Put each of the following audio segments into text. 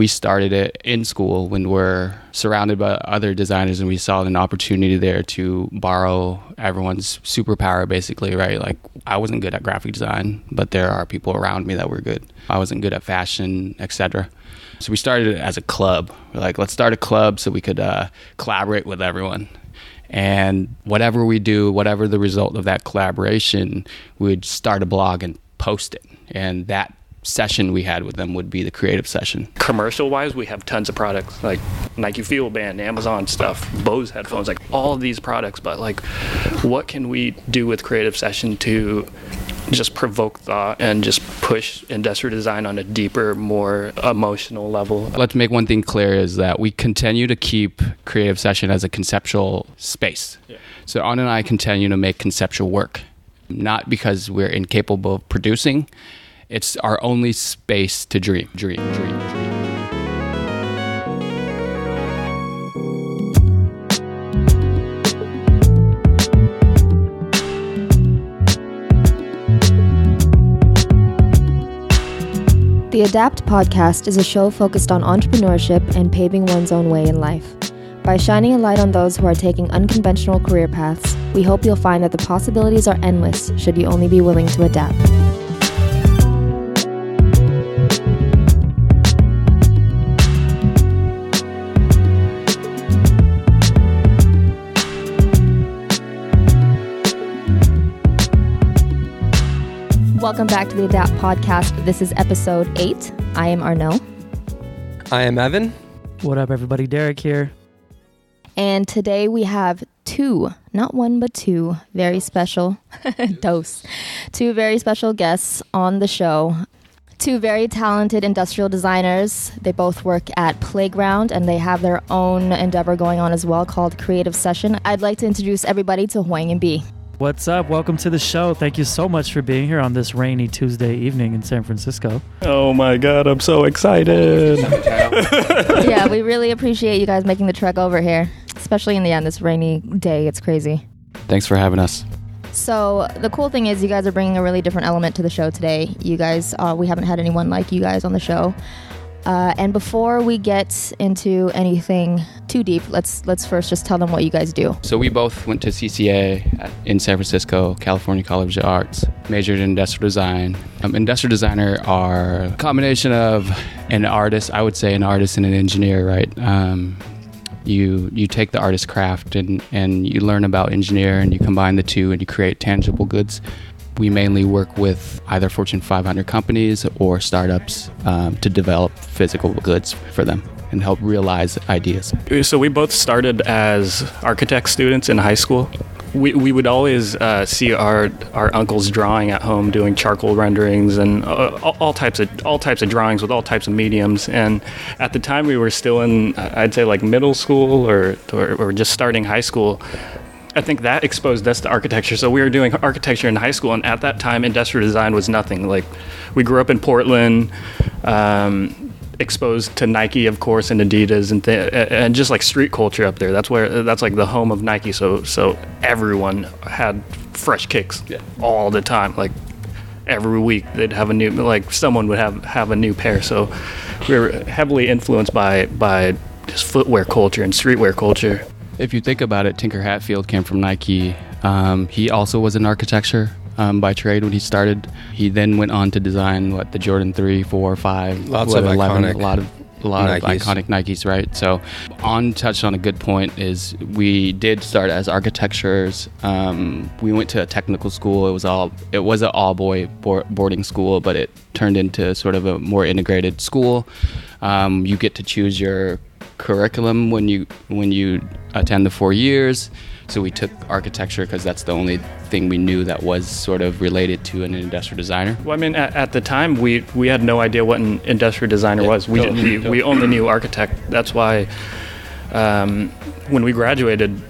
we started it in school when we're surrounded by other designers and we saw an opportunity there to borrow everyone's superpower basically right? Like i wasn't good at graphic design but there are people around me that were good. I wasn't good at fashion etc so we started it as a club. We're like let's start a club so we could uh, collaborate with everyone. And whatever we do whatever the result of that collaboration we'd start a blog and post it. And that session we had with them would be the creative session. Commercial wise, we have tons of products like Nike Fuel Band, Amazon stuff, Bose headphones, like all of these products. But like, what can we do with creative session to just provoke thought and just push industrial design on a deeper, more emotional level? Let's make one thing clear is that we continue to keep creative session as a conceptual space. Yeah. So Anh and I continue to make conceptual work, not because we're incapable of producing it's our only space to dream, dream, dream, dream. The Adapt podcast is a show focused on entrepreneurship and paving one's own way in life. By shining a light on those who are taking unconventional career paths, we hope you'll find that the possibilities are endless should you only be willing to adapt. Welcome back to the Adapt Podcast. This is episode eight. I am Arnaud. I am Evan. What up, everybody? Derek here. And today we have two, not one, but two very special dose, two very special guests on the show. Two very talented industrial designers. They both work at Playground and they have their own endeavor going on as well called Creative Session. I'd like to introduce everybody to Hoang and B. What's up? Welcome to the show. Thank you so much for being here on this rainy Tuesday evening in San Francisco. Oh my God, I'm so excited. yeah, we really appreciate you guys making the trek over here, especially in the end, this rainy day. It's crazy. Thanks for having us. So the cool thing is, you guys are bringing a really different element to the show today. You guys, uh, we haven't had anyone like you guys on the show. Uh, and before we get into anything too deep, let's let's first just tell them what you guys do. So we both went to CCA in San Francisco, California College of Arts, majored in industrial design. Um, industrial designer are a combination of an artist, I would say an artist and an engineer, right? Um, you you take the artist craft and, and you learn about engineer and you combine the two and you create tangible goods we mainly work with either Fortune 500 companies or startups um, to develop physical goods for them and help realize ideas. So we both started as architect students in high school. We, we would always uh, see our our uncles drawing at home, doing charcoal renderings and uh, all, types of all types of drawings with all types of mediums. And at the time, we were still in I'd say like middle school or or, or just starting high school. I think that exposed us to architecture. So we were doing architecture in high school, and at that time, industrial design was nothing. Like, we grew up in Portland, um, exposed to Nike, of course, and Adidas, and th- and just like street culture up there. That's where that's like the home of Nike. So so everyone had fresh kicks yeah. all the time. Like every week, they'd have a new like someone would have have a new pair. So we were heavily influenced by by just footwear culture and streetwear culture. If you think about it, Tinker Hatfield came from Nike. Um, he also was in architecture um, by trade when he started. He then went on to design what the Jordan 3, 4, 5, Lots of 11, iconic a lot of a lot Nikes. of iconic Nikes, right? So, Anh touched on a good point is we did start as architectures. Um, we went to a technical school. It was all it was an all boy boarding school, but it turned into sort of a more integrated school. Um, you get to choose your curriculum when you when you attend the four years. So we took architecture because that's the only thing we knew that was sort of related to an industrial designer. Well, I mean, at, at the time we we had no idea what an industrial designer yeah, was. We, totally, we, we only knew architect. That's why um, when we graduated,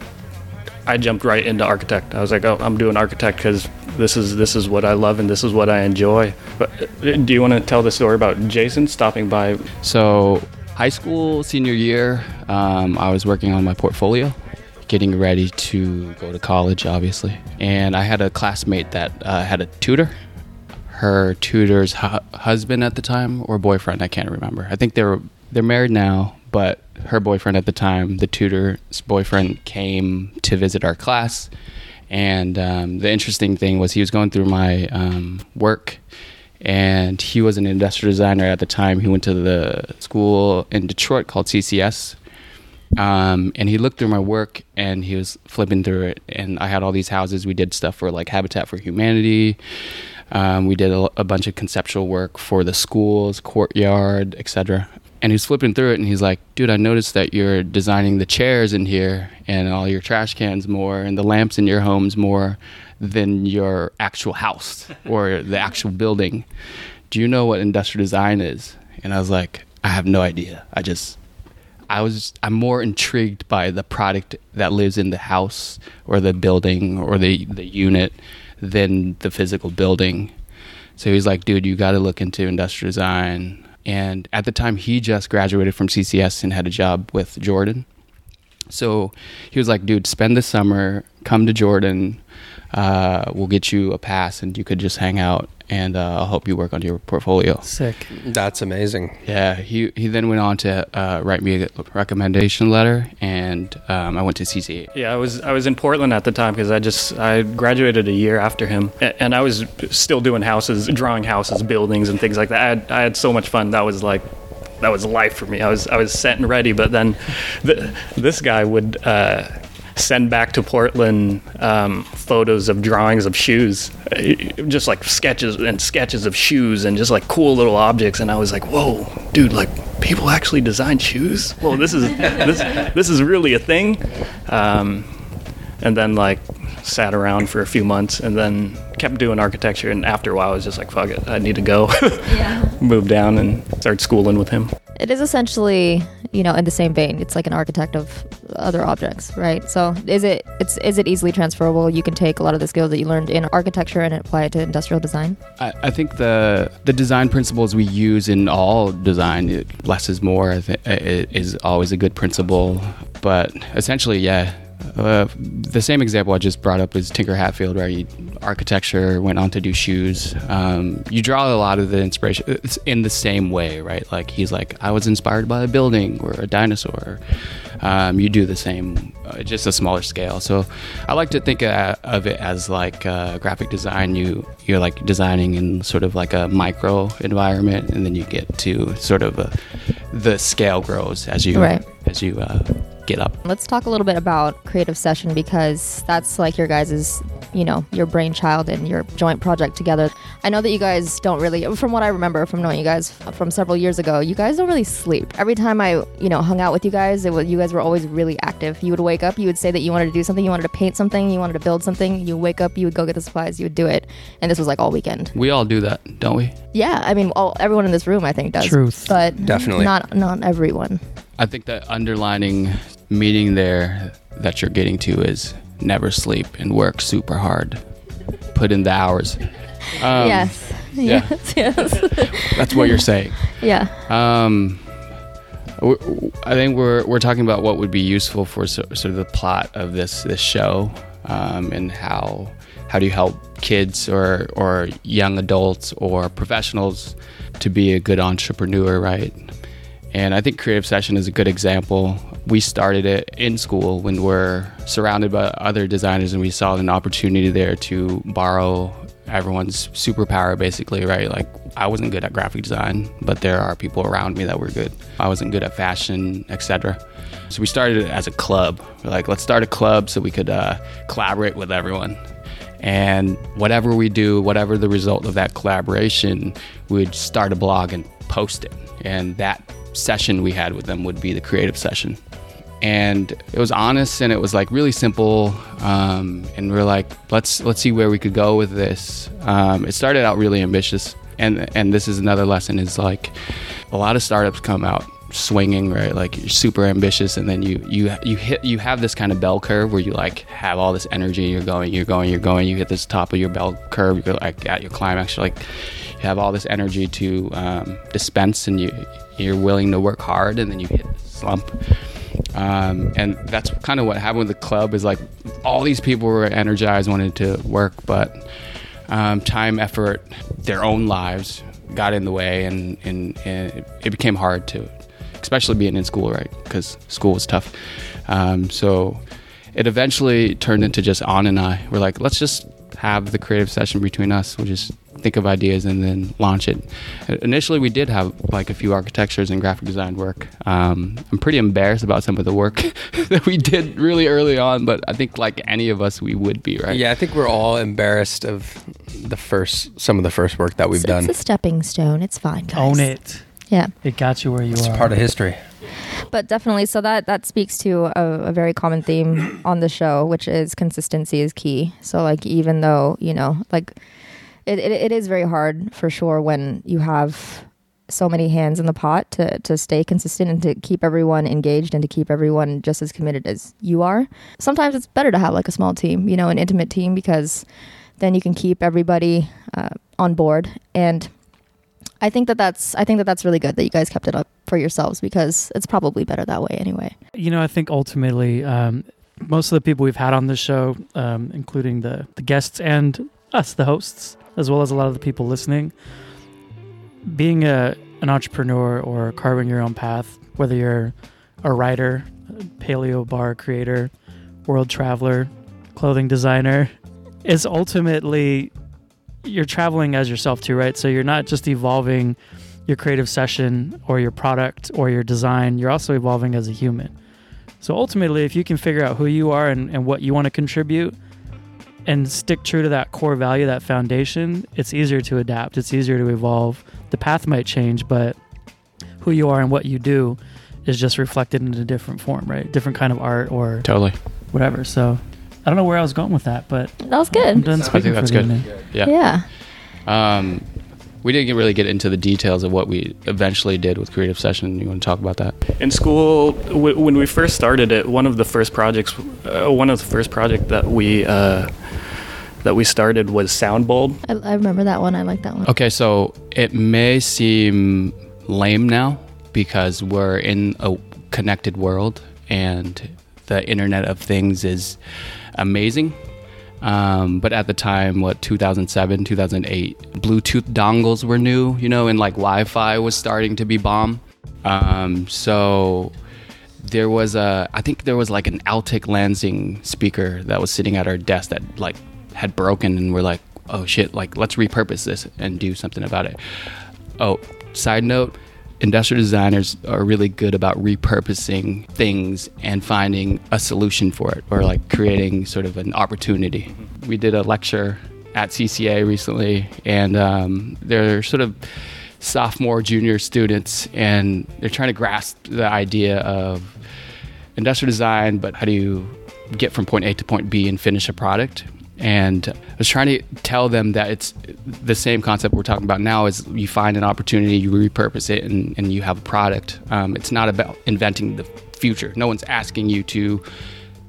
I jumped right into architect. I was like, oh, I'm doing architect because this is this is what I love and this is what I enjoy. But uh, do you want to tell the story about Jason stopping by? So high school senior year, um, I was working on my portfolio, getting ready to go to college, obviously. And I had a classmate that uh, had a tutor. Her tutor's hu- husband at the time or boyfriend, I can't remember. I think they were they're married now, but her boyfriend at the time, the tutor's boyfriend, came to visit our class. And um, the interesting thing was he was going through my um, work, and he was an industrial designer at the time. He went to the school in Detroit called CCS. Um, and he looked through my work and he was flipping through it. And I had all these houses. We did stuff for like Habitat for Humanity. Um, we did a, a bunch of conceptual work for the schools, courtyard, etc and he's flipping through it and he's like dude i noticed that you're designing the chairs in here and all your trash cans more and the lamps in your homes more than your actual house or the actual building. Do you know what industrial design is? And i was like i have no idea. I just i was i'm more intrigued by the product that lives in the house or the building or the the unit than the physical building. So he's like dude you got to look into industrial design and at the time, he just graduated from CCS and had a job with Jordan. So he was like, dude, spend the summer, come to Jordan. Uh, we'll get you a pass and you could just hang out and uh, I'll help you work on your portfolio. Sick. That's amazing. Yeah, he he then went on to uh, write me a recommendation letter, and um, I went to CCA. Yeah, I was I was in Portland at the time because I just I graduated a year after him, and I was still doing houses, drawing houses, buildings, and things like that. I had, I had so much fun. That was like that was life for me. I was I was set and ready. But then the, this guy would uh, send back to Portland um, photos of drawings of shoes, uh, just like sketches and sketches of shoes and just like cool little objects. And I was like, whoa, dude, like people actually design shoes? Whoa, this is this this is really a thing. Um, and then like sat around for a few months and then kept doing architecture. And after a while I was just like fuck it I need to go. Yeah. move down and start schooling with him. It is essentially you know in the same vein. It's like an architect of other objects right? So is it it's is it easily transferable? You can take a lot of the skills that you learned in architecture and apply it to industrial design? I, I think the the design principles we use in all design less is more is always a good principle. But essentially yeah uh, the same example I just brought up is Tinker Hatfield, where he architecture went on to do shoes. Um, you draw a lot of the inspiration it's in the same way, right? Like he's like, I was inspired by a building or a dinosaur. Um, you do the same, uh, just a smaller scale. So I like to think uh, of it as like uh, graphic design. You you're like designing in sort of like a micro environment, and then you get to sort of a, the scale grows as you right. as you uh, get up. Let's talk a little bit about Creative Session because that's like your guys's, you know, your brainchild and your joint project together. I know that you guys don't really, from what I remember from knowing you guys from several years ago, you guys don't really sleep. Every time I, you know, hung out with you guys, it was you guys were always really active. You would wake up, you would say that you wanted to do something, you wanted to paint something, you wanted to build something. You wake up, you would go get the supplies, you would do it, and this was like all weekend. We all do that, don't we? Yeah, I mean, all, everyone in this room, I think, does. Truth, but definitely not not everyone. I think the underlining meaning there that you're getting to is never sleep and work super hard. Put in the hours. Um, yes. Yeah. Yes. Yes. That's what you're saying. Yeah. Um, I think we're we're talking about what would be useful for so, sort of the plot of this this show, um, and how how do you help kids or or young adults or professionals to be a good entrepreneur, right? And I think Creative Session is a good example. We started it in school when we're surrounded by other designers and we saw an opportunity there to borrow everyone's superpower basically, right? Like I wasn't good at graphic design, but there are people around me that were good. I wasn't good at fashion, etc. So we started it as a club. We're like, let's start a club so we could uh, collaborate with everyone. And whatever we do, whatever the result of that collaboration, we'd start a blog and post it. And that session we had with them would be the creative session. And it was honest and it was like really simple. Um, and we are like, let's let's see where we could go with this. Um, it started out really ambitious, and and this is another lesson is like a lot of startups come out swinging right like you're super ambitious and then you you you hit you have this kind of bell curve where you like have all this energy you're going you're going you're going you hit this top of your bell curve you're like at your climax you're like you have all this energy to um, dispense and you you're willing to work hard and then you hit slump um, and that's kind of what happened with the club is like all these people were energized wanted to work but um, time effort their own lives got in the way and, and, and, it became hard to especially being in school, right? Because school was tough. Um, so it eventually turned into just Anh and I. We're like, let's just have the creative session between us. We'll just think of ideas and then launch it. Initially, we did have like a few architectures and graphic design work. Um, I'm pretty embarrassed about some of the work that we did really early on, but I think like any of us, we would be right. Yeah, I think we're all embarrassed of the first, some of the first work that we've it's, done. It's a stepping stone. It's fine, guys. Own it. Yeah. It got you where you It's are. It's part of history. But definitely, so that that speaks to a, a very common theme on the show, which is consistency is key. So like, even though you know, like, it, it, it is very hard for sure when you have so many hands in the pot to to stay consistent and to keep everyone engaged and to keep everyone just as committed as you are. Sometimes it's better to have like a small team, you know, an intimate team because then you can keep everybody uh, on board and I think that that's I think that that's really good that you guys kept it up for yourselves because it's probably better that way anyway. You know, I think ultimately, um, most of the people we've had on the show, um, including the, the guests and us, the hosts, as well as a lot of the people listening, being a an entrepreneur or carving your own path, whether you're a writer, paleo bar creator, world traveler, clothing designer, is ultimately you're traveling as yourself too, right? So you're not just evolving your creative session or your product or your design, you're also evolving as a human. So ultimately, if you can figure out who you are and, and what you want to contribute and stick true to that core value, that foundation, it's easier to adapt. It's easier to evolve. The path might change, but who you are and what you do is just reflected in a different form, right? Different kind of art or Totally. whatever. So I don't know where I was going with that, but That was I'm good. done I think that's for the good. evening. Yeah. Yeah. Um, we didn't really get into the details of what we eventually did with Creative Session. You want to talk about that? In school, w- when we first started it, one of the first projects, uh, one of the first project that we uh, that we started was Soundbulb. I, I remember that one. I like that one. Okay, so it may seem lame now because we're in a connected world and the Internet of Things is amazing. Um, but at the time, what 2007, 2008, Bluetooth dongles were new, you know, and like Wi-Fi was starting to be bomb. Um, so there was a, I think there was like an Altec Lansing speaker that was sitting at our desk that like had broken, and we're like, oh shit, like let's repurpose this and do something about it. Oh, side note, industrial designers are really good about repurposing things and finding a solution for it or like creating sort of an opportunity. We did a lecture at CCA recently, and um, they're sort of sophomore, junior students, and they're trying to grasp the idea of industrial design, but how do you get from point A to point B and finish a product? And I was trying to tell them that it's the same concept we're talking about now is you find an opportunity, you repurpose it, and, and you have a product. Um, it's not about inventing the future. No one's asking you to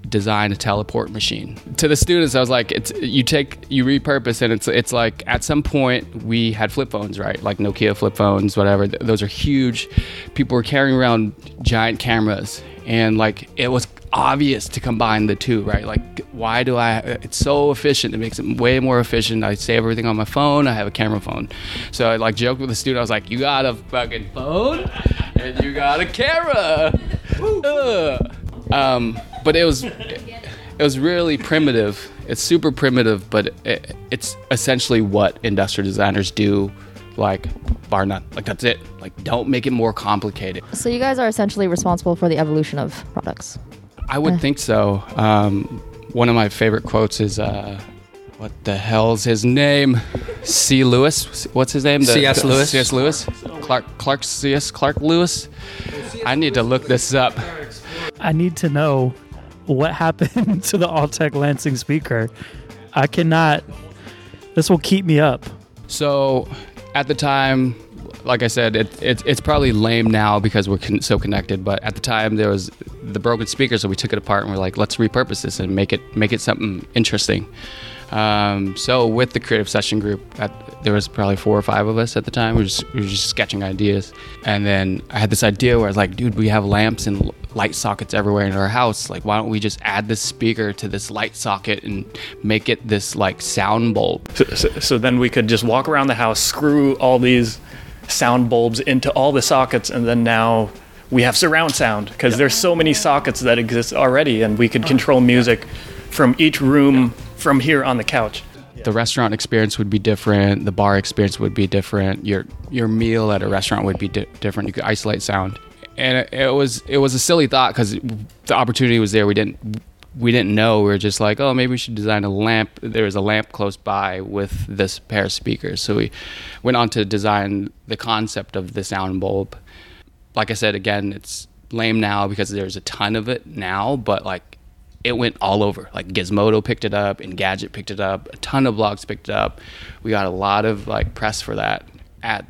design a teleport machine. To the students, I was like, it's you take you repurpose and it's it's like at some point we had flip phones, right? Like Nokia flip phones, whatever. Th- those are huge. People were carrying around giant cameras and like it was obvious to combine the two, right? Like why do I it's so efficient. It makes it way more efficient. I save everything on my phone. I have a camera phone. So I like joked with the student. I was like, "You got a fucking phone and you got a camera." Ugh. Um, but it was it was really primitive. It's super primitive, but it, it's essentially what industrial designers do. Like bar none. Like that's it. Like don't make it more complicated. So you guys are essentially responsible for the evolution of products. I would think so. Um, one of my favorite quotes is, uh, "What the hell's his name? C. Lewis. What's his name? The- C.S. the- Lewis? C.S. Lewis. Clark. Clark. C.S. Clark Lewis. I need to look this up. I need to know what happened to the Altec Lansing speaker. I cannot. This will keep me up. So, at the time, like I said, it, it, it's probably lame now because we're con- so connected. But at the time, there was the broken speaker, so we took it apart and we're like, let's repurpose this and make it make it something interesting. Um, so with the creative session group, at, there was probably four or five of us at the time. We were, just, we were just sketching ideas, and then I had this idea where I was like, dude, we have lamps and light sockets everywhere in our house. Like, why don't we just add this speaker to this light socket and make it this like sound bulb? So, so, so then we could just walk around the house, screw all these sound bulbs into all the sockets, and then now we have surround sound because there's so many sockets that exist already, and we could oh, control music from each room from here on the couch. The restaurant experience would be different. The bar experience would be different. Your your meal at a restaurant would be di- different. You could isolate sound. And it, it was it was a silly thought because the opportunity was there. We didn't we didn't know. We were just like oh maybe we should design a lamp. There was a lamp close by with this pair of speakers. So we went on to design the concept of the sound bulb. Like i said again it's lame now because there's a ton of it now but like it went all over. Like Gizmodo picked it up, and Gadget picked it up, a ton of blogs picked it up. We got a lot of like press for that at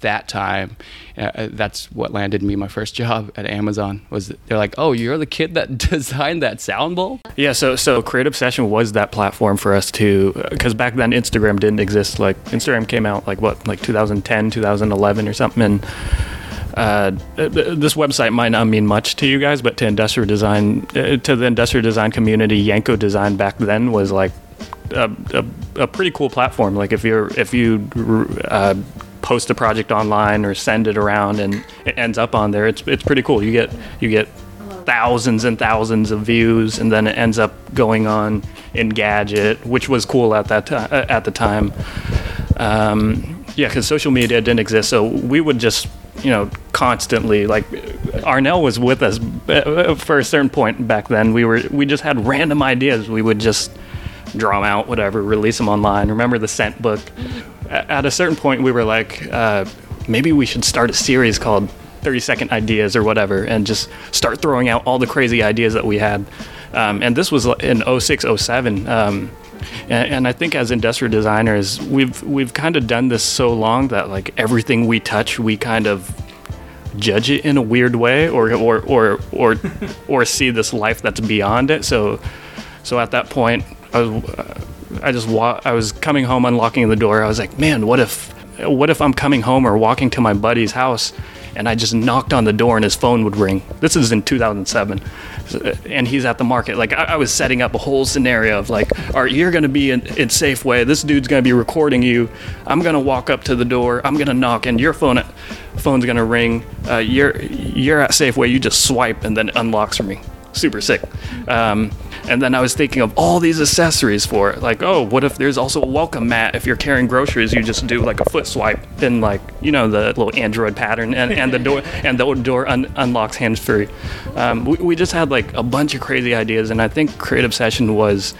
that time. Uh, that's what landed me my first job at Amazon. Was they're like, "Oh, you're the kid that designed that sound bulb?" Yeah, so so Creative Session was that platform for us to because back then Instagram didn't exist. Like Instagram came out like what like 2010, 2011 or something, and uh, this website might not mean much to you guys, but to industrial design, uh, to the industrial design community, Yanko Design back then was like a, a, a pretty cool platform. Like if you're if you uh, post a project online or send it around and it ends up on there, it's it's pretty cool. You get you get thousands and thousands of views, and then it ends up going on Engadget, which was cool at that time. At the time, um, yeah, because social media didn't exist, so we would just you know constantly like Arnell was with us uh, for a certain point back then. We were we just had random ideas. We would just draw them out, whatever, release them online. Remember the scent book? At a certain point, we were like, uh, maybe we should start a series called 30 Second Ideas or whatever, and just start throwing out all the crazy ideas that we had. Um, and this was in 06, 07. Um, and, and, I think as industrial designers, we've we've kind of done this so long that like everything we touch, we kind of judge it in a weird way, or or or or or see this life that's beyond it. So so at that point, I was I just wa- I was coming home, unlocking the door. I was like, man, what if what if I'm coming home or walking to my buddy's house and I just knocked on the door and his phone would ring. This is in 2007, and he's at the market. Like I, I was setting up a whole scenario of like, all right, you're gonna be in, in Safeway. This dude's gonna be recording you. I'm gonna walk up to the door. I'm gonna knock, and your phone phone's gonna ring. Uh, you're you're at Safeway. You just swipe, and then it unlocks for me. Super sick. Um, and then I was thinking of all these accessories for it. Like, oh, what if there's also a welcome mat? If you're carrying groceries, you just do like a foot swipe and like, you know, the little Android pattern and, and the door and the door un- unlocks hands free. Um, we, we just had like a bunch of crazy ideas. And I think Creative Session was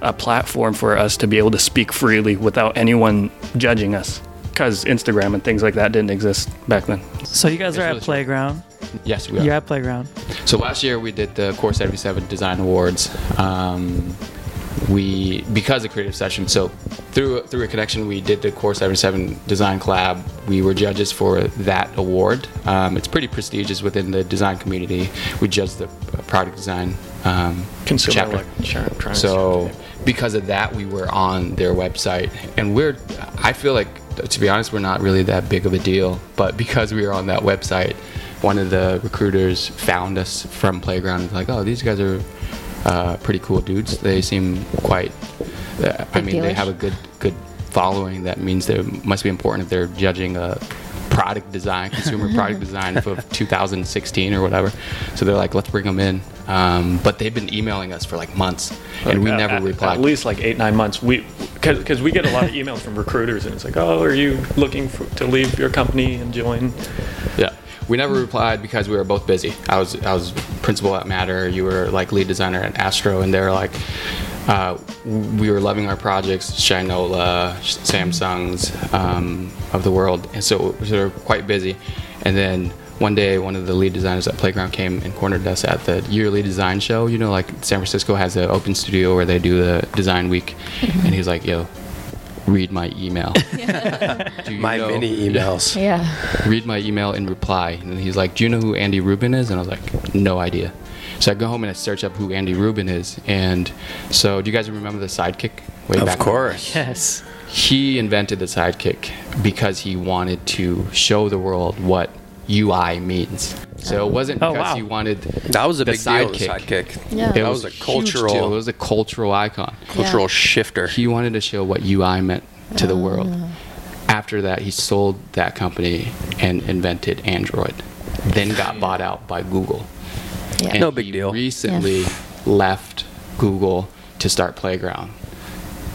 a platform for us to be able to speak freely without anyone judging us because Instagram and things like that didn't exist back then. So you guys It's are really at Playground. Yes, we are. You're at Playground. So last year we did the Core 77 Design Awards. Um, we because of Creative Session. So through through a connection, we did the Core 77 Design Collab. We were judges for that award. Um, it's pretty prestigious within the design community. We judged the product design um, Consumer chapter. electronics. So because of that, we were on their website, and we're. I feel like, to be honest, we're not really that big of a deal. But because we were on that website, one of the recruiters found us from Playground. and was Like, oh, these guys are uh, pretty cool dudes. They seem quite. Uh, I mean, they have a good good following. That means they must be important if they're judging a product design, consumer product design of 2016 or whatever. So they're like, let's bring them in. Um, but they've been emailing us for like months, and we At- never at, replied. At least like eight nine months. We because we get a lot of emails from recruiters, and it's like, oh, are you looking for, to leave your company and join? Yeah. We never replied because we were both busy. I was I was principal at Matter. You were like lead designer at Astro, and they were like, uh, we were loving our projects, Shinola, Samsungs um, of the world, and so, we were quite busy. And then one day, one of the lead designers at Playground came and cornered us at the yearly design show. You know, like San Francisco has an open studio where they do the design week, and he's like, "Yo." Read my email. Do you My know- many emails. Yeah. read my email and reply. And he's like, Do you know who Andy Rubin is? And I was like, No idea. So I go home and I search up who Andy Rubin is. And so, do you guys remember the sidekick? Way Of back when? course. Yes. He invented the sidekick because he wanted to show the world what UI means. So it wasn't Oh, because wow. he wanted That was a the big deal. The sidekick. sidekick. Yeah. It That was a cultural- deal. It was a cultural icon. Cultural Yeah. shifter. He wanted to show what UI meant to the world. Ah. After that, he sold that company and invented Android. then got bought out by Google. Yeah. And No big he deal. Recently left Google to start Playground.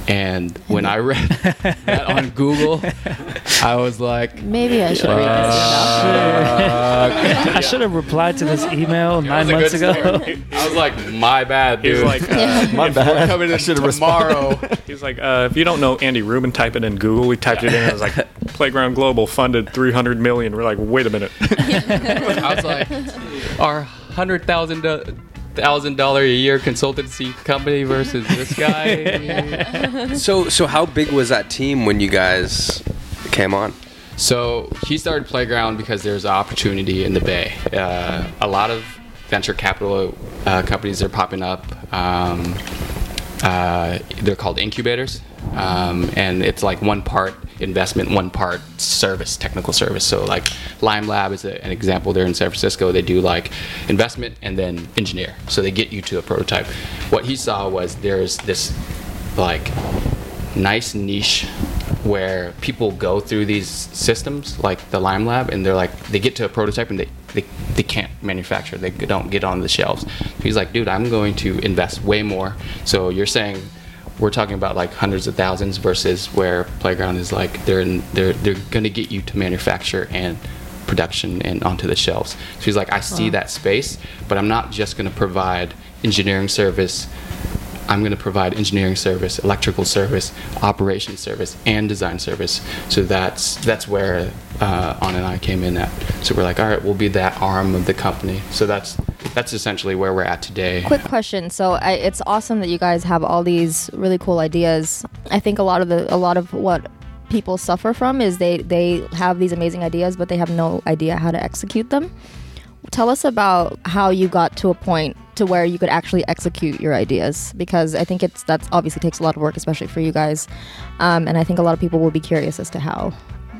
And when I read that on Google, I was like, Maybe I should read this email. I should have replied to this email nine months was a good ago. story." I was like, my bad, He's dude. like, uh, My bad. coming in I should've tomorrow. he's like, uh, if you don't know Andy Rubin, type it in Google. We typed it in. and It was like, Playground Global funded 300 million. We're like, wait a minute. I was like, our hundred thousand thousand dollar a year consultancy company versus this guy. So so how big was that team when you guys came on? so he started Playground because there's an opportunity in the Bay. Uh, a lot of venture capital uh, companies are popping up. Um, uh, they're called incubators, um, and it's like one part investment, one part service, technical service. So like Lime Lab is a, an example. They're in San Francisco. They do like investment and then engineer. So they get you to a prototype. What he saw was there's this like nice niche where people go through these systems like the Lime Lab and they're like they get to a prototype and they, they, they can't manufacture they don't get on the shelves he's like dude I'm going to invest way more so you're saying we're talking about like hundreds of thousands versus where playground is like they're in, they're they're going to get you to manufacture and production and onto the shelves. So he's like I see that space but I'm not just going to provide engineering service I'm going to provide engineering service, electrical service, operations service, and design service. So that's that's where uh, Anh and I came in at. So we're like, all right, we'll be that arm of the company. So that's that's essentially where we're at today. Quick question. So I, it's awesome that you guys have all these really cool ideas. I think a lot of the a lot of what people suffer from is they they have these amazing ideas, but they have no idea how to execute them. Tell us about how you got to a point to where you could actually execute your ideas, because I think it's that's obviously takes a lot of work, especially for you guys. Um, and I think a lot of people will be curious as to how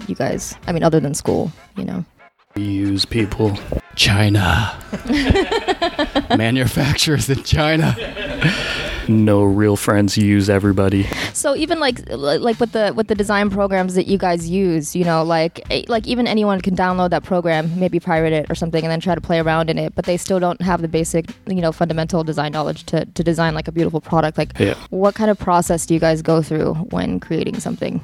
you guys. I mean, other than school, you know. Use people. China. Manufacturers in China. No real friends. Use everybody. So even like like with the with the design programs that you guys use, you know, like eh, like even anyone can download that program, maybe pirate it or something, and then try to play around in it, but they still don't have the basic, you know, fundamental design knowledge to to design like a beautiful product. Like, Yeah. what kind of process do you guys go through when creating something?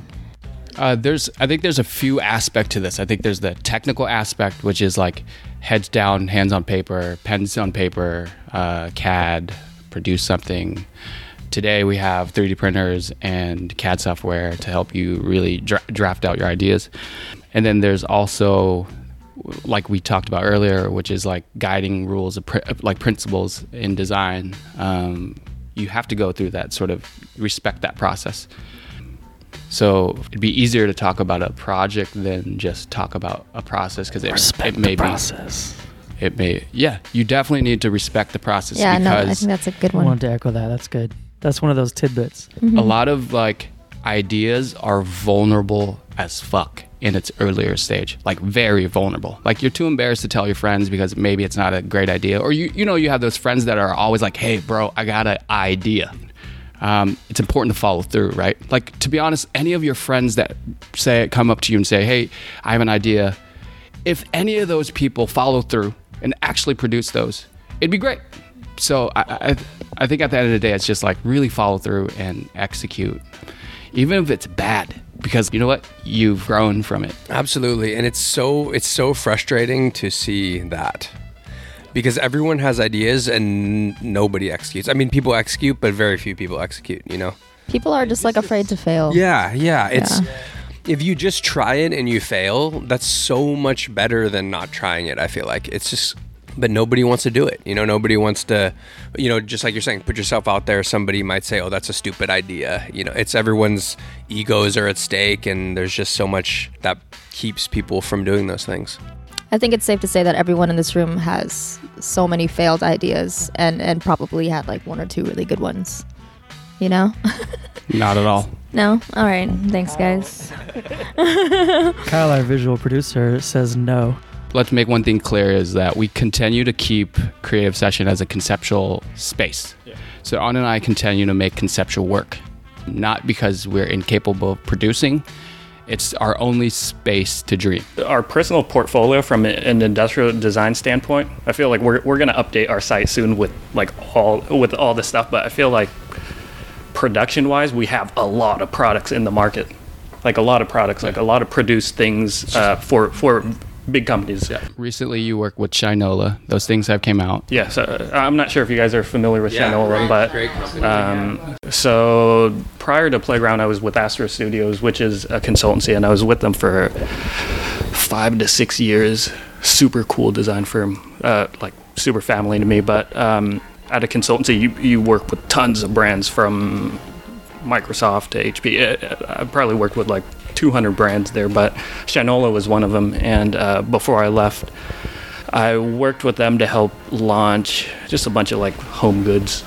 Uh, there's, I think there's a few aspect to this. I think there's the technical aspect, which is like heads down, hands on paper, pens on paper, uh, CAD, produce something. Today we have 3D printers and CAD software to help you really dra- draft out your ideas. And then there's also, like we talked about earlier, which is like guiding rules, of pr- like principles in design. Um, you have to go through that sort of respect that process. So it'd be easier to talk about a project than just talk about a process because it, it may process. be it may yeah you definitely need to respect the process Yeah, no, I think that's a good one I one. wanted to echo that. That's good. That's one of those tidbits. Mm-hmm. a lot of like ideas are vulnerable as fuck in its earlier stage like very vulnerable like you're too embarrassed to tell your friends because maybe it's not a great idea or you you know you have those friends that are always like hey bro i got an idea um, it's important to follow through right like to be honest any of your friends that say come up to you and say hey i have an idea if any of those people follow through and actually produce those it'd be great so I, I, I think at the end of the day, it's just like really follow through and execute, even if it's bad, because you know what, you've grown from it. Absolutely, and it's so it's so frustrating to see that because everyone has ideas and nobody executes. I mean, people execute, but very few people execute. You know? People are just like afraid to fail. Yeah, yeah. It's Yeah. If you just try it and you fail, that's so much better than not trying it. I feel like it's just. But nobody wants to do it. You know, nobody wants to, you know, just like you're saying, put yourself out there. Somebody might say, oh, that's a stupid idea. You know, it's everyone's egos are at stake, and there's just so much that keeps people from doing those things. I think it's safe to say that everyone in this room has so many failed ideas and and probably had like one or two really good ones. You know? Not at all. No? All right. Thanks, guys. Kyle, our visual producer, says no. Let's make one thing clear is that we continue to keep Creative Session as a conceptual space. Yeah. So Anh and I continue to make conceptual work, not because we're incapable of producing. it's our only space to dream. Our personal portfolio from an industrial design standpoint, I feel like we're, we're going to update our site soon with like all with all this stuff, but I feel like production wise, we have a lot of products in the market. Like a lot of products, like a lot of produced things uh, for for big companies. Yeah. Recently, you worked with Shinola. Those things have came out. Yes, uh, I'm not sure if you guys are familiar with Yeah, Shinola, great- but great company. um, so prior to Playground, I was with Astro Studios, which is a consultancy, and I was with them for five to six years. Super cool design firm, uh, like super family to me. But um, at a consultancy, you, you work with tons of brands from Microsoft to HP. Uh, I probably worked with like 200 brands there, but Shinola was one of them. And uh, before I left, I worked with them to help launch just a bunch of like home goods,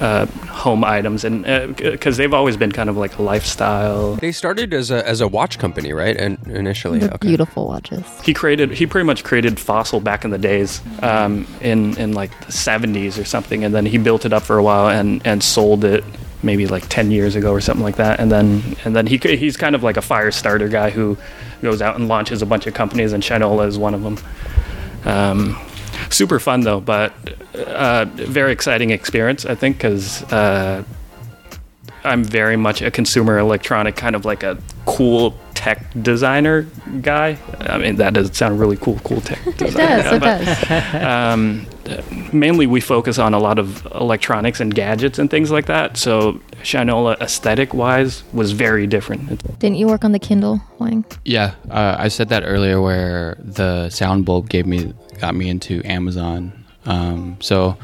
uh, home items, and because they've always been kind of like a lifestyle. They started as a as a watch company, right? And initially, The okay. beautiful watches. He created, he pretty much created Fossil back in the days, um, in in like the 70s or something, and then he built it up for a while and and sold it maybe like 10 years ago or something like that, and then and then he he's kind of like a fire starter guy who goes out and launches a bunch of companies, and Shinola is one of them. Um, super fun though, but uh, very exciting experience, I think, because uh, I'm very much a consumer electronic, kind of like a cool tech designer guy. I mean, that does sound really cool, cool tech It designer. does. It but, does. um, mainly, we focus on a lot of electronics and gadgets and things like that. So, Shinola, aesthetic wise, was very different. Didn't you work on the Kindle, Hoang? Yeah, uh, I said that earlier, where the sound bulb gave me got me into Amazon. Um, so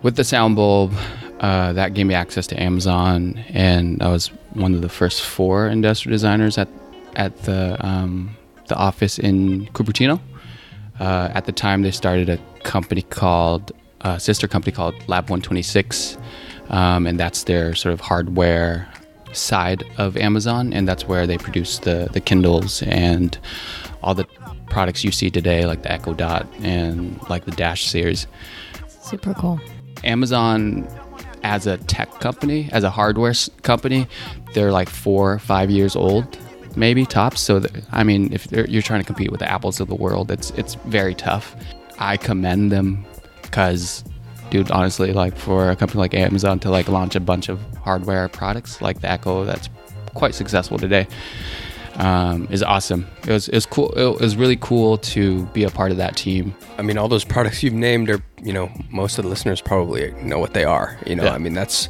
with the sound bulb, uh, that gave me access to Amazon, and I was one of the first four industrial designers at at the um, the office in Cupertino. Uh, at the time, they started a company called a sister company called Lab 126, um, and that's their sort of hardware side of Amazon, and that's where they produce the the Kindles and all the products you see today, like the Echo Dot and like the Dash series. Super cool. Amazon as a tech company, as a hardware company, they're like four five years old, maybe tops. So, th- I mean, if you're trying to compete with the apples of the world, it's it's very tough. I commend them because, dude, honestly, like for a company like Amazon to like launch a bunch of hardware products like the Echo, that's quite successful today. Um, is awesome. It was it was cool. It was really cool to be a part of that team. I mean, all those products you've named are, you know, most of the listeners probably know what they are. You know, Yeah. I mean, that's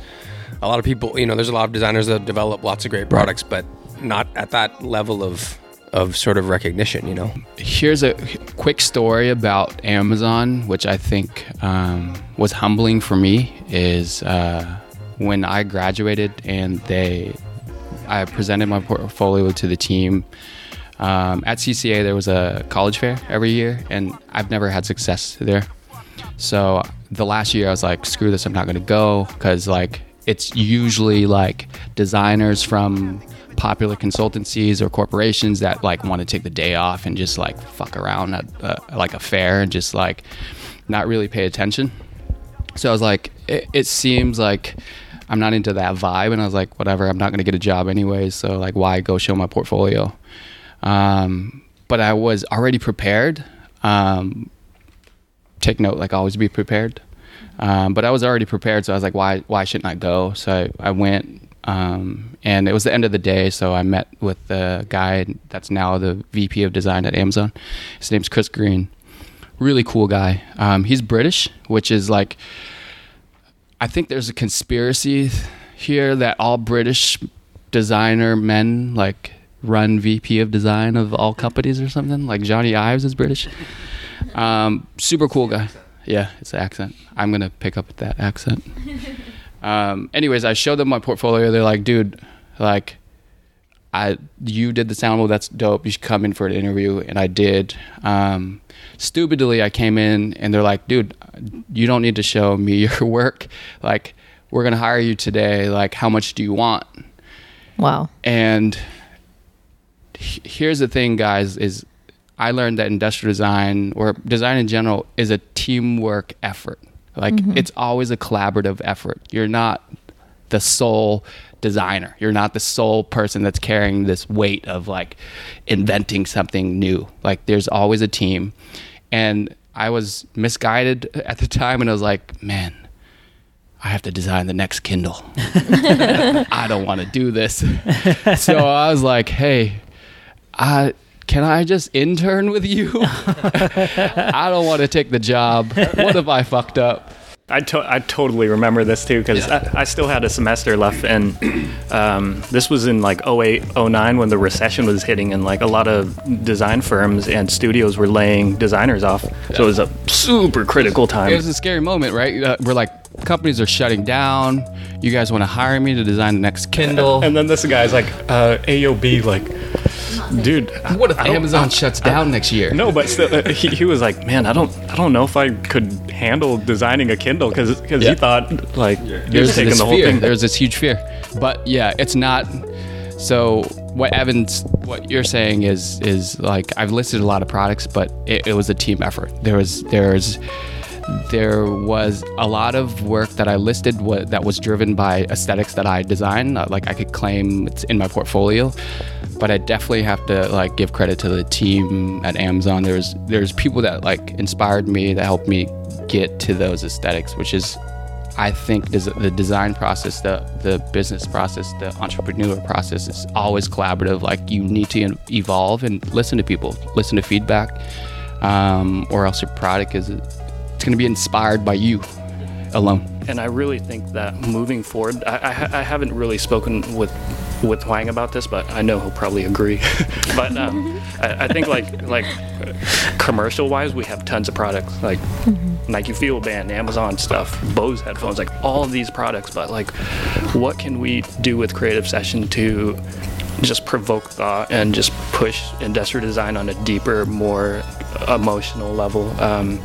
a lot of people. You know, there's a lot of designers that develop lots of great products, but not at that level of of sort of recognition. You know, Here's a quick story about Amazon, which I think um, was humbling for me. Is uh, when I graduated and they, I presented my portfolio to the team. Um, at CCA, there was a college fair every year, and I've never had success there. So the last year, I was like, "Screw this! I'm not going to go," because like it's usually like designers from popular consultancies or corporations that like want to take the day off and just like fuck around at uh, like a fair and just like not really pay attention. So I was like, it, it seems like I'm not into that vibe, and I was like, whatever, I'm not going to get a job anyway. So like, why go show my portfolio? Um, but I was already prepared. Um, take note, like always be prepared. Um, but I was already prepared, so I was like, why why shouldn't I go? So I, I went, um, and it was the end of the day. So I met with the guy that's now the VP of design at Amazon. His name's Chris Green. Really cool guy. Um, he's British, which is like, I think there's a conspiracy here that all British designer men like run VP of design of all companies or something. Like Jony Ives is British. Um, super cool guy. Yeah, it's the accent. I'm gonna pick up that accent. Um, anyways, I showed them my portfolio. They're like, dude, like, I you did the sound bulb. That's dope. You should come in for an interview, and I did. Um, stupidly, I came in, and they're like, dude, you don't need to show me your work. Like, we're gonna hire you today. Like, how much do you want? Wow. And here's the thing, guys: is I learned that industrial design or design in general is a teamwork effort. Like mm-hmm. it's always a collaborative effort. You're not the sole designer. You're not the sole person that's carrying this weight of like inventing something new. Like there's always a team. And I was misguided at the time and I was like, man, I have to design the next Kindle. I don't want to do this. so I was like, hey, I can I just intern with you? I don't want to take the job. What if I fucked up? I, to- I totally remember this too because I, I still had a semester left and um, this was in like 08 09 when the recession was hitting and like a lot of design firms and studios were laying designers off so it was a super critical time It was a scary moment, right? Uh, we're like, companies are shutting down. You guys want to hire me to design the next Kindle? and then this guy's like uh, AOB like dude what if I Amazon shuts down next year? no but still uh, he, he was like man I don't I don't know if I could handle designing a Kindle because Yeah. he thought like he was there's taking this the whole fear. thing There's this huge fear. But yeah, it's not. So what Evans, what you're saying is is like I've listed a lot of products, but it, it was a team effort. There was there's there was a lot of work that I listed that was driven by aesthetics that I designed. Uh, Like I could claim it's in my portfolio, but I definitely have to like give credit to the team at Amazon. There's there's people that like inspired me that helped me get to those aesthetics, which is I think the design process, the the business process, the entrepreneur process is always collaborative. Like you need to evolve and listen to people, listen to feedback, um, or else your product is it's going to be inspired by you alone. and I really think that moving forward, I, I, I haven't really spoken with with Hoang about this, but I know he'll probably agree. but um, I, I think like like commercial wise, we have tons of products like Nike FuelBand, Amazon stuff, Bose headphones, like all of these products. But like, what can we do with Creative Session to just provoke thought and just push industrial design on a deeper, more emotional level? Um,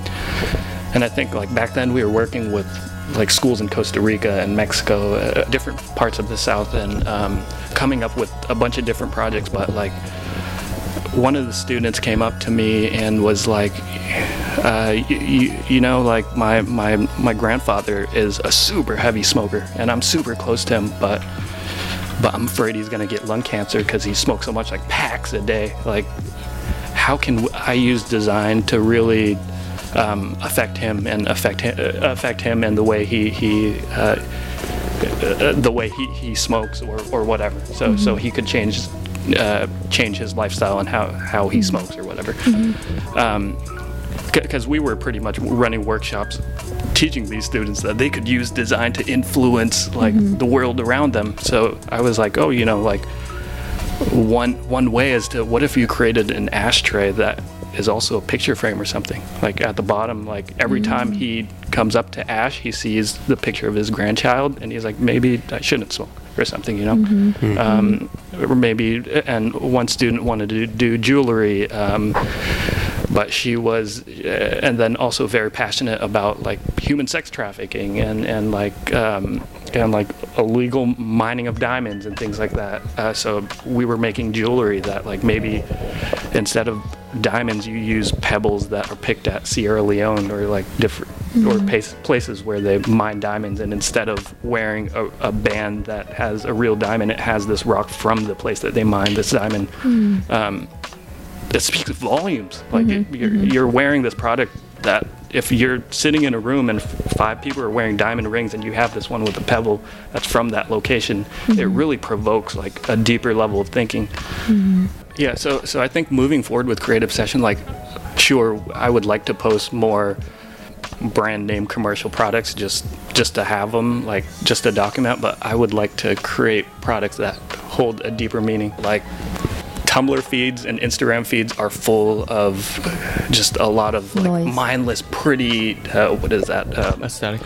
and I think like back then we were working with like schools in Costa Rica and Mexico, uh, different parts of the South, and um, coming up with a bunch of different projects. But like one of the students came up to me and was like, uh, you, you, you know, like my, my my grandfather is a super heavy smoker, and I'm super close to him, but but I'm afraid he's gonna get lung cancer because he smokes so much, like packs a day. Like, how can I use design to really um, affect him and affect him, uh, affect him and the way he he uh, uh, the way he, he smokes or, or whatever. So so he could change uh, change his lifestyle and how, how he smokes or whatever. Because we were pretty much running workshops teaching these students that they could use design to influence like the world around them. So I was like, oh, you know, like one one way is to what if you created an ashtray that is also a picture frame or something. Like at the bottom like every time he comes up to ash he sees the picture of his grandchild and he's like maybe i shouldn't smoke or something you know? Um, or maybe and one student wanted to do jewelry um, but she was uh, and then also very passionate about like human sex trafficking and and like um, and like illegal mining of diamonds and things like that. Uh, so we were making jewelry that like maybe instead of diamonds you use pebbles that are picked at Sierra Leone or like different or pace, places where they mine diamonds. And instead of wearing a, a band that has a real diamond it has this rock from the place that they mined this diamond. Um, it speaks volumes. Like it, you're, mm-hmm. you're wearing this product that if you're sitting in a room and f- five people are wearing diamond rings and you have this one with a pebble that's from that location, it mm-hmm. really provokes like a deeper level of thinking. Yeah. So so I think moving forward with creative session, like sure, I would like to post more brand name commercial products just just to have them like just to document but i would like to create products that hold a deeper meaning like tumblr feeds and instagram feeds are full of just a lot of like mindless pretty uh, what is that um, Aesthetic.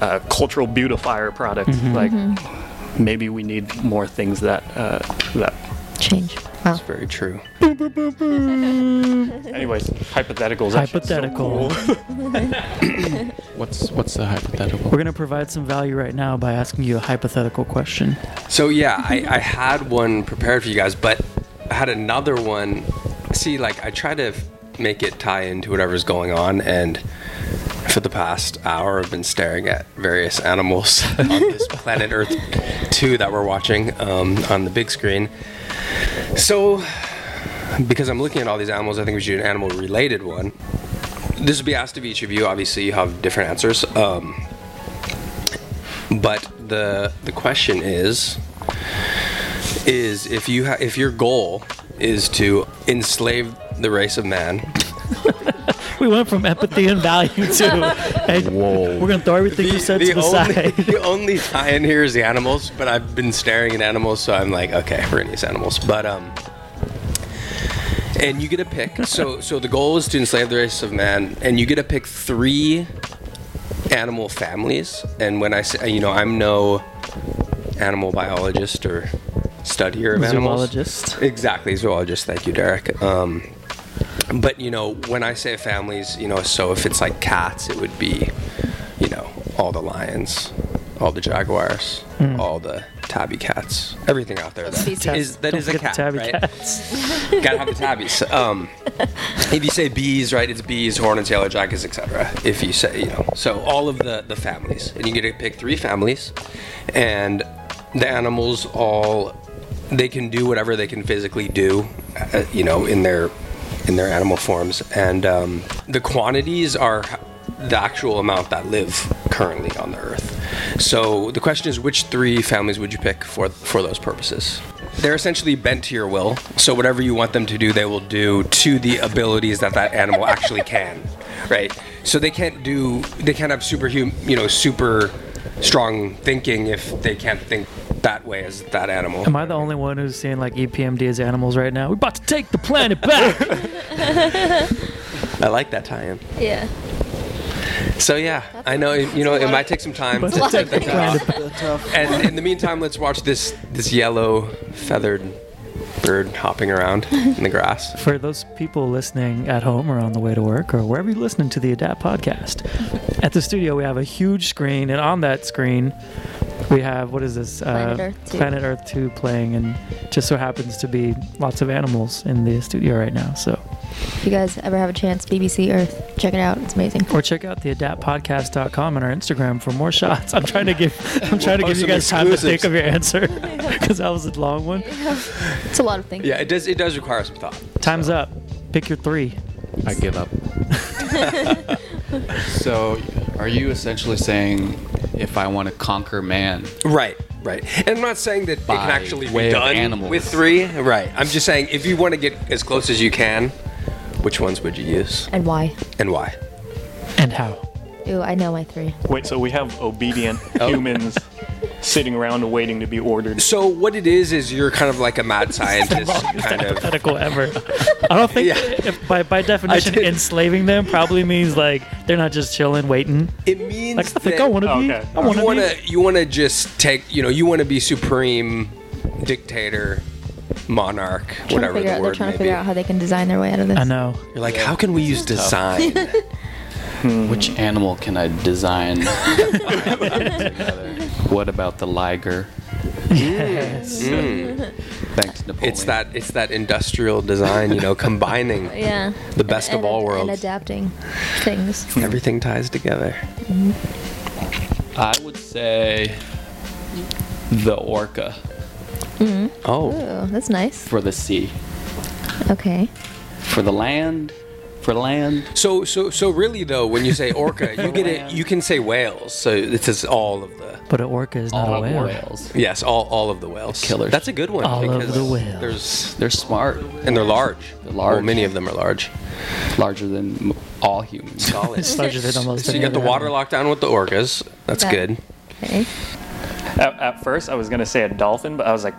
uh, cultural beautifier product like maybe we need more things that uh, that Change. Wow. It's very true. anyways hypotheticals that's just so Hypothetical. cool. What's what's the hypothetical? We're gonna provide some value right now by asking you a hypothetical question. So yeah, I, I had one prepared for you guys, but I had another one. See, like I try to make it tie into whatever's going on, and for the past hour, I've been staring at various animals on this planet Earth 2 that we're watching um, on the big screen. So, because I'm looking at all these animals, I think we should do an animal related one. This would be asked of each of you. Obviously, you have different answers. Um, but the the question is is if you ha- if your goal is to enslave the race of man We went from empathy and value to hey, Whoa. we're gonna throw everything you said to the only, side. the only tie-in here is the animals, but I've been staring at animals, so I'm like, okay, we're gonna use animals. But um, and you get a pick. So so the goal is to enslave the race of man, and you get to pick three animal families. And when I say, you know, I'm no animal biologist or studier of animals. Zoologist. Exactly, zoologist. Thank you, Derek. Um, but you know, when I say families, you know, so if it's like cats, it would be, you know, all the lions, all the jaguars, Hmm. all the tabby cats, everything out there that Species. is that Don't is a cat, the tabby right? cats. Gotta have the tabbies. Um, if you say bees, right, it's bees, hornets, yellow jackets, etc. If you say, you know, so all of the the families, and you get to pick three families, and the animals all they can do whatever they can physically do, uh, you know, in their in their animal forms, and um, the quantities are the actual amount that live currently on the earth. So the question is, which three families would you pick for for those purposes? They're essentially bent to your will. So whatever you want them to do, they will do to the abilities that that animal actually can, right? So they can't do, they can't have superhum, you know, super strong thinking if they can't think that way as that animal. Am I the only one who's seeing like EPMD as animals right now? We're about to take the planet back. I like that tie-in. Yeah. So yeah, I know you know it might take some time to, About to to take think the about. And in the meantime, let's watch this this yellow feathered bird hopping around in the grass. For those people listening at home or on the way to work or wherever you're listening to the Adapt podcast, at the studio we have a huge screen, and on that screen we have what is this? Planet uh, Earth 2. Planet Earth 2 playing, and just so happens to be lots of animals in the studio right now. So, If you guys ever have a chance, BBC Earth, check it out. It's amazing. or check out the adaptpodcast.com and our Instagram for more shots. I'm trying to give I'm trying to give you some guys time to think of your answer because that was a long one. It's a lot of things. Yeah, it does it does require some thought. Time's up. Pick your three. I give up. so, are you essentially saying if I want to conquer man, Right, right. And I'm not saying that it can actually way be of done animals. with three. Right. I'm just saying if you want to get as close as you can, which ones would you use And why? and why? And how? Ooh, I know my three. Wait, so we have obedient Oh. humans sitting around and waiting to be ordered. So what it is is you're kind of like a mad scientist kind of. hypothetical ever. I don't think Yeah. if by by definition did- enslaving them probably means like they're not just chilling waiting. It means Like I think that I want to be. okay. I want you to want be. to you want to just take you know you want to be supreme dictator monarch Trying to whatever figure the out, they're word trying may to figure be. out how they can design their way out of this. I know. You're like, how can we use design? Hmm. which animal can I design? What about the liger? Yes. Mm. Thanks, hmm. Napoleon. It's that it's that industrial design, you know, combining Yeah. the best of And- all worlds And adapting things. Everything ties together. Mm-hmm. I would say the orca mm-hmm. Oh, Ooh, that's nice. for the sea. Okay. For the land, for land. so so so really though, when you say orca, you get it. You can say whales. So it says all of the But an orca is not All a whale. whales. yes, all all of the whales. Killers. That's a good one. All of the whales. There's They're smart, and they're large. They're large. Well, many of them are large. larger than all humans. Solid. Larger than almost So you any got the water animal. locked down with the orcas. That's That- good. Okay. At, at first, I was gonna say a dolphin, but I was like,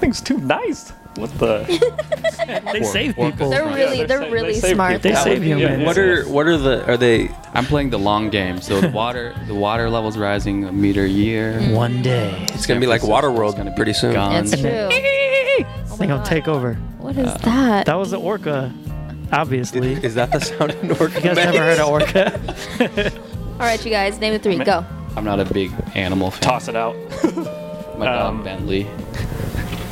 thing's too nice. What the? They save people. They're Yeah, really, they're they're really they smart. They people. though. save humans. What are what are the are they? I'm playing the long game, so the water the water level's rising a meter a year. One day. It's gonna be like San Francisco's Waterworld gonna be pretty soon. gone. It's And true. then- Oh They're my gonna take over. What is that? That was an orca, obviously. Is that the sound of an orca? You guys have never heard of orca? All right, you guys, name the three. Go. I'm not a big animal fan. Toss it out. My dog Um, Bentley.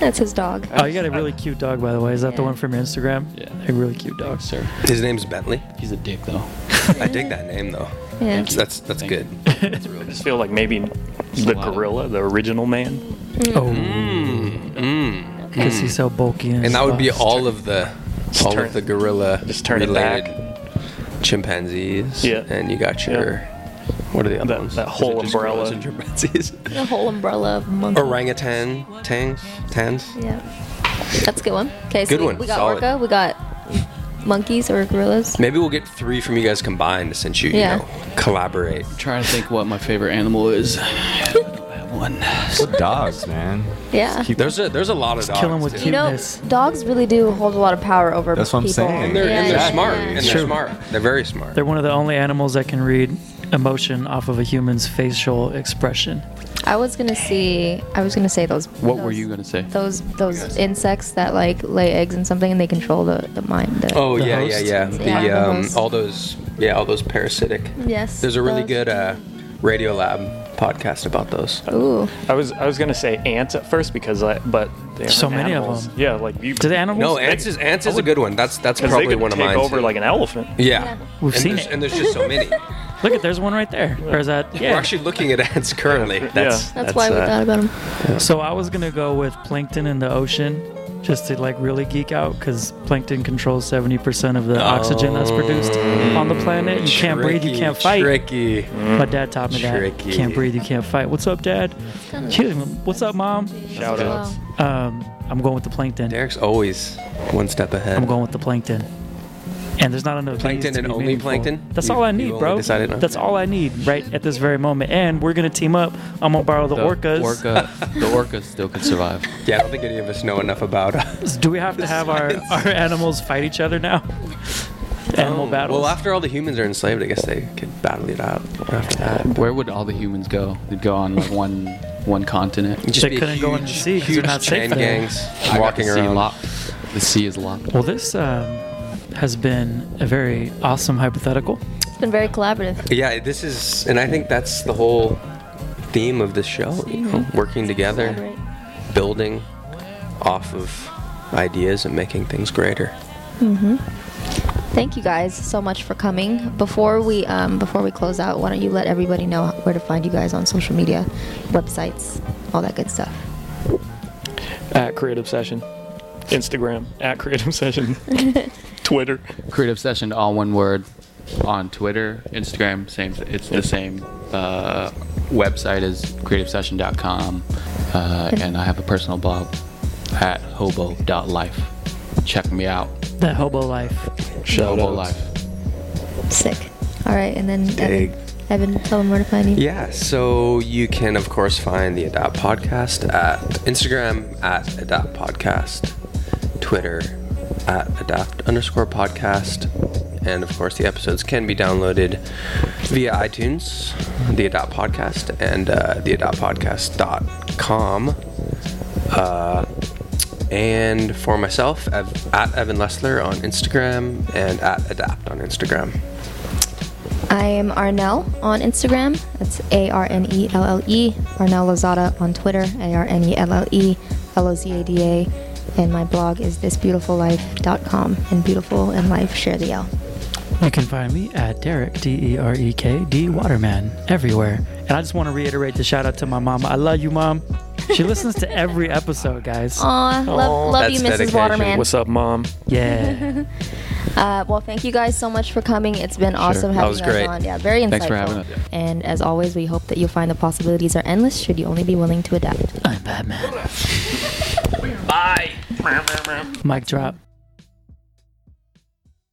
That's his dog. Oh, you got a really cute dog, by the way. Is that the Yeah. one from your Instagram? Yeah. A really cute dog. Sir. His name's Bentley. He's a dick though. I dig that name though. Yeah. That's that's Thank good. That's really I good. just feel like maybe the lot of- gorilla, the original man. Oh, Mm, mm. because he's so bulky. And that would be all of the Just all turn- of the gorilla just turn it back. related chimpanzees. Yeah. And you got your what are the other That- ones? That whole umbrella. gorillas and chimpanzees. The whole umbrella of monkey. Orangutan, tangs, tans. Yeah. That's a good one. Okay, so Good we, one, we got solid. orca, we got monkeys or gorillas. Maybe we'll get three from you guys combined since you, Yeah. you know, collaborate. trying to think what my favorite animal is. I don't have one. Dogs, man. Yeah. There's a there's a lot of dogs. kill 'em with too. You know, dogs really do hold a lot of power over That's what I'm people. saying. and they're, Yeah, and they're yeah, smart. yeah. And they're true. smart. They're very smart. They're one of the only animals that can read emotion off of a human's facial expression. I was gonna see. I was gonna say those. What those, were you gonna say? Those those insects that like lay eggs and something, and they control the the mind. The, Oh The yeah, host? yeah, yeah. The Yeah, the um, host. all those yeah, all those parasitic. yes. There's a really those. good uh, Radiolab podcast about those. Ooh. I was I was gonna say ants at first because I but they So aren't many of them. Yeah, like you. Do the animals? No, ants is ants is a good one. That's that's because they probably could one of mine. take mine. over too. like an elephant. yeah, We've and seen there's, it. and there's just so many. Look at there's one right there. Or is that? Yeah. We're actually looking at ants currently. That's That's, why we uh, thought about them. So I was gonna go with plankton in the ocean, just to like really geek out, because plankton controls 70% of the oxygen that's produced on the planet. You can't breathe, you can't fight. Tricky. My dad taught me that. Can't breathe, you can't fight. What's up, Dad? What's up, Mom? Shout out. Um, I'm going with the plankton. Derek's always one step ahead. I'm going with the plankton. And there's not enough Plankton and only meaningful. plankton? That's You- all I need, bro. decided on- That's all I need right at this very moment. And we're gonna team up. I'm gonna borrow the, orcas. Orca, the orcas still could survive. Yeah, I don't think any of us know enough about. Uh, Do we have to have our, our animals fight each other now? Animal Oh, battles. Well, after all the humans are enslaved, I guess they could battle it out after that. Where would all the humans go? They'd go on like one one continent. It'd just They couldn't go into the sea. sea 'cause they're huge not safe chain there. gangs walking sea around. The sea is locked. well, this um, has been a very awesome hypothetical. It's been very collaborative. Yeah, this is, and I think that's the whole theme of this show. You know, working together, building off of ideas and making things greater. Mhm. Thank you guys so much for coming. Before we um, before we close out, why don't you let everybody know where to find you guys on social media, websites, all that good stuff. At Creative Session, Instagram at Creative Session, Twitter. Creative Session, all one word, on Twitter, Instagram. Same. It's the same. Uh, website is creativesession.com, uh, and I have a personal blog at hobo.life. Check me out. The hobo life. Shout hobo out. life. Sick. All right, and then Dig. Evan, Evan, tell them where to find you. Yeah, so you can of course find the Adapt Podcast at Instagram at Adapt Podcast, Twitter at Adapt underscore podcast, and of course the episodes can be downloaded via iTunes, the Adapt Podcast, and uh, the adaptpodcast.com. Uh, and for myself, Ev- at Evan Lessler on Instagram and at Adapt on Instagram. I am Arnelle on Instagram. That's A R N E L L E. Arnelle Lozada on Twitter. A R N E L L E L O Z A D A. And my blog is thisbeautifullife.com. And beautiful and life share the L. You can find me at Derek, D E R E K, D Waterman, everywhere. And I just want to reiterate the shout out to my mom. I love you, mom. She listens to every episode, guys. Aw, love, love you, Mrs. dedication. Waterman. What's up, Mom? Yeah. Uh, well, thank you guys so much for coming. It's been awesome That having was you guys great. on. Yeah, very insightful. Thanks for having us. And as always, we hope that you'll find the possibilities are endless should you only be willing to adapt. I'm Batman. Bye. Mic drop.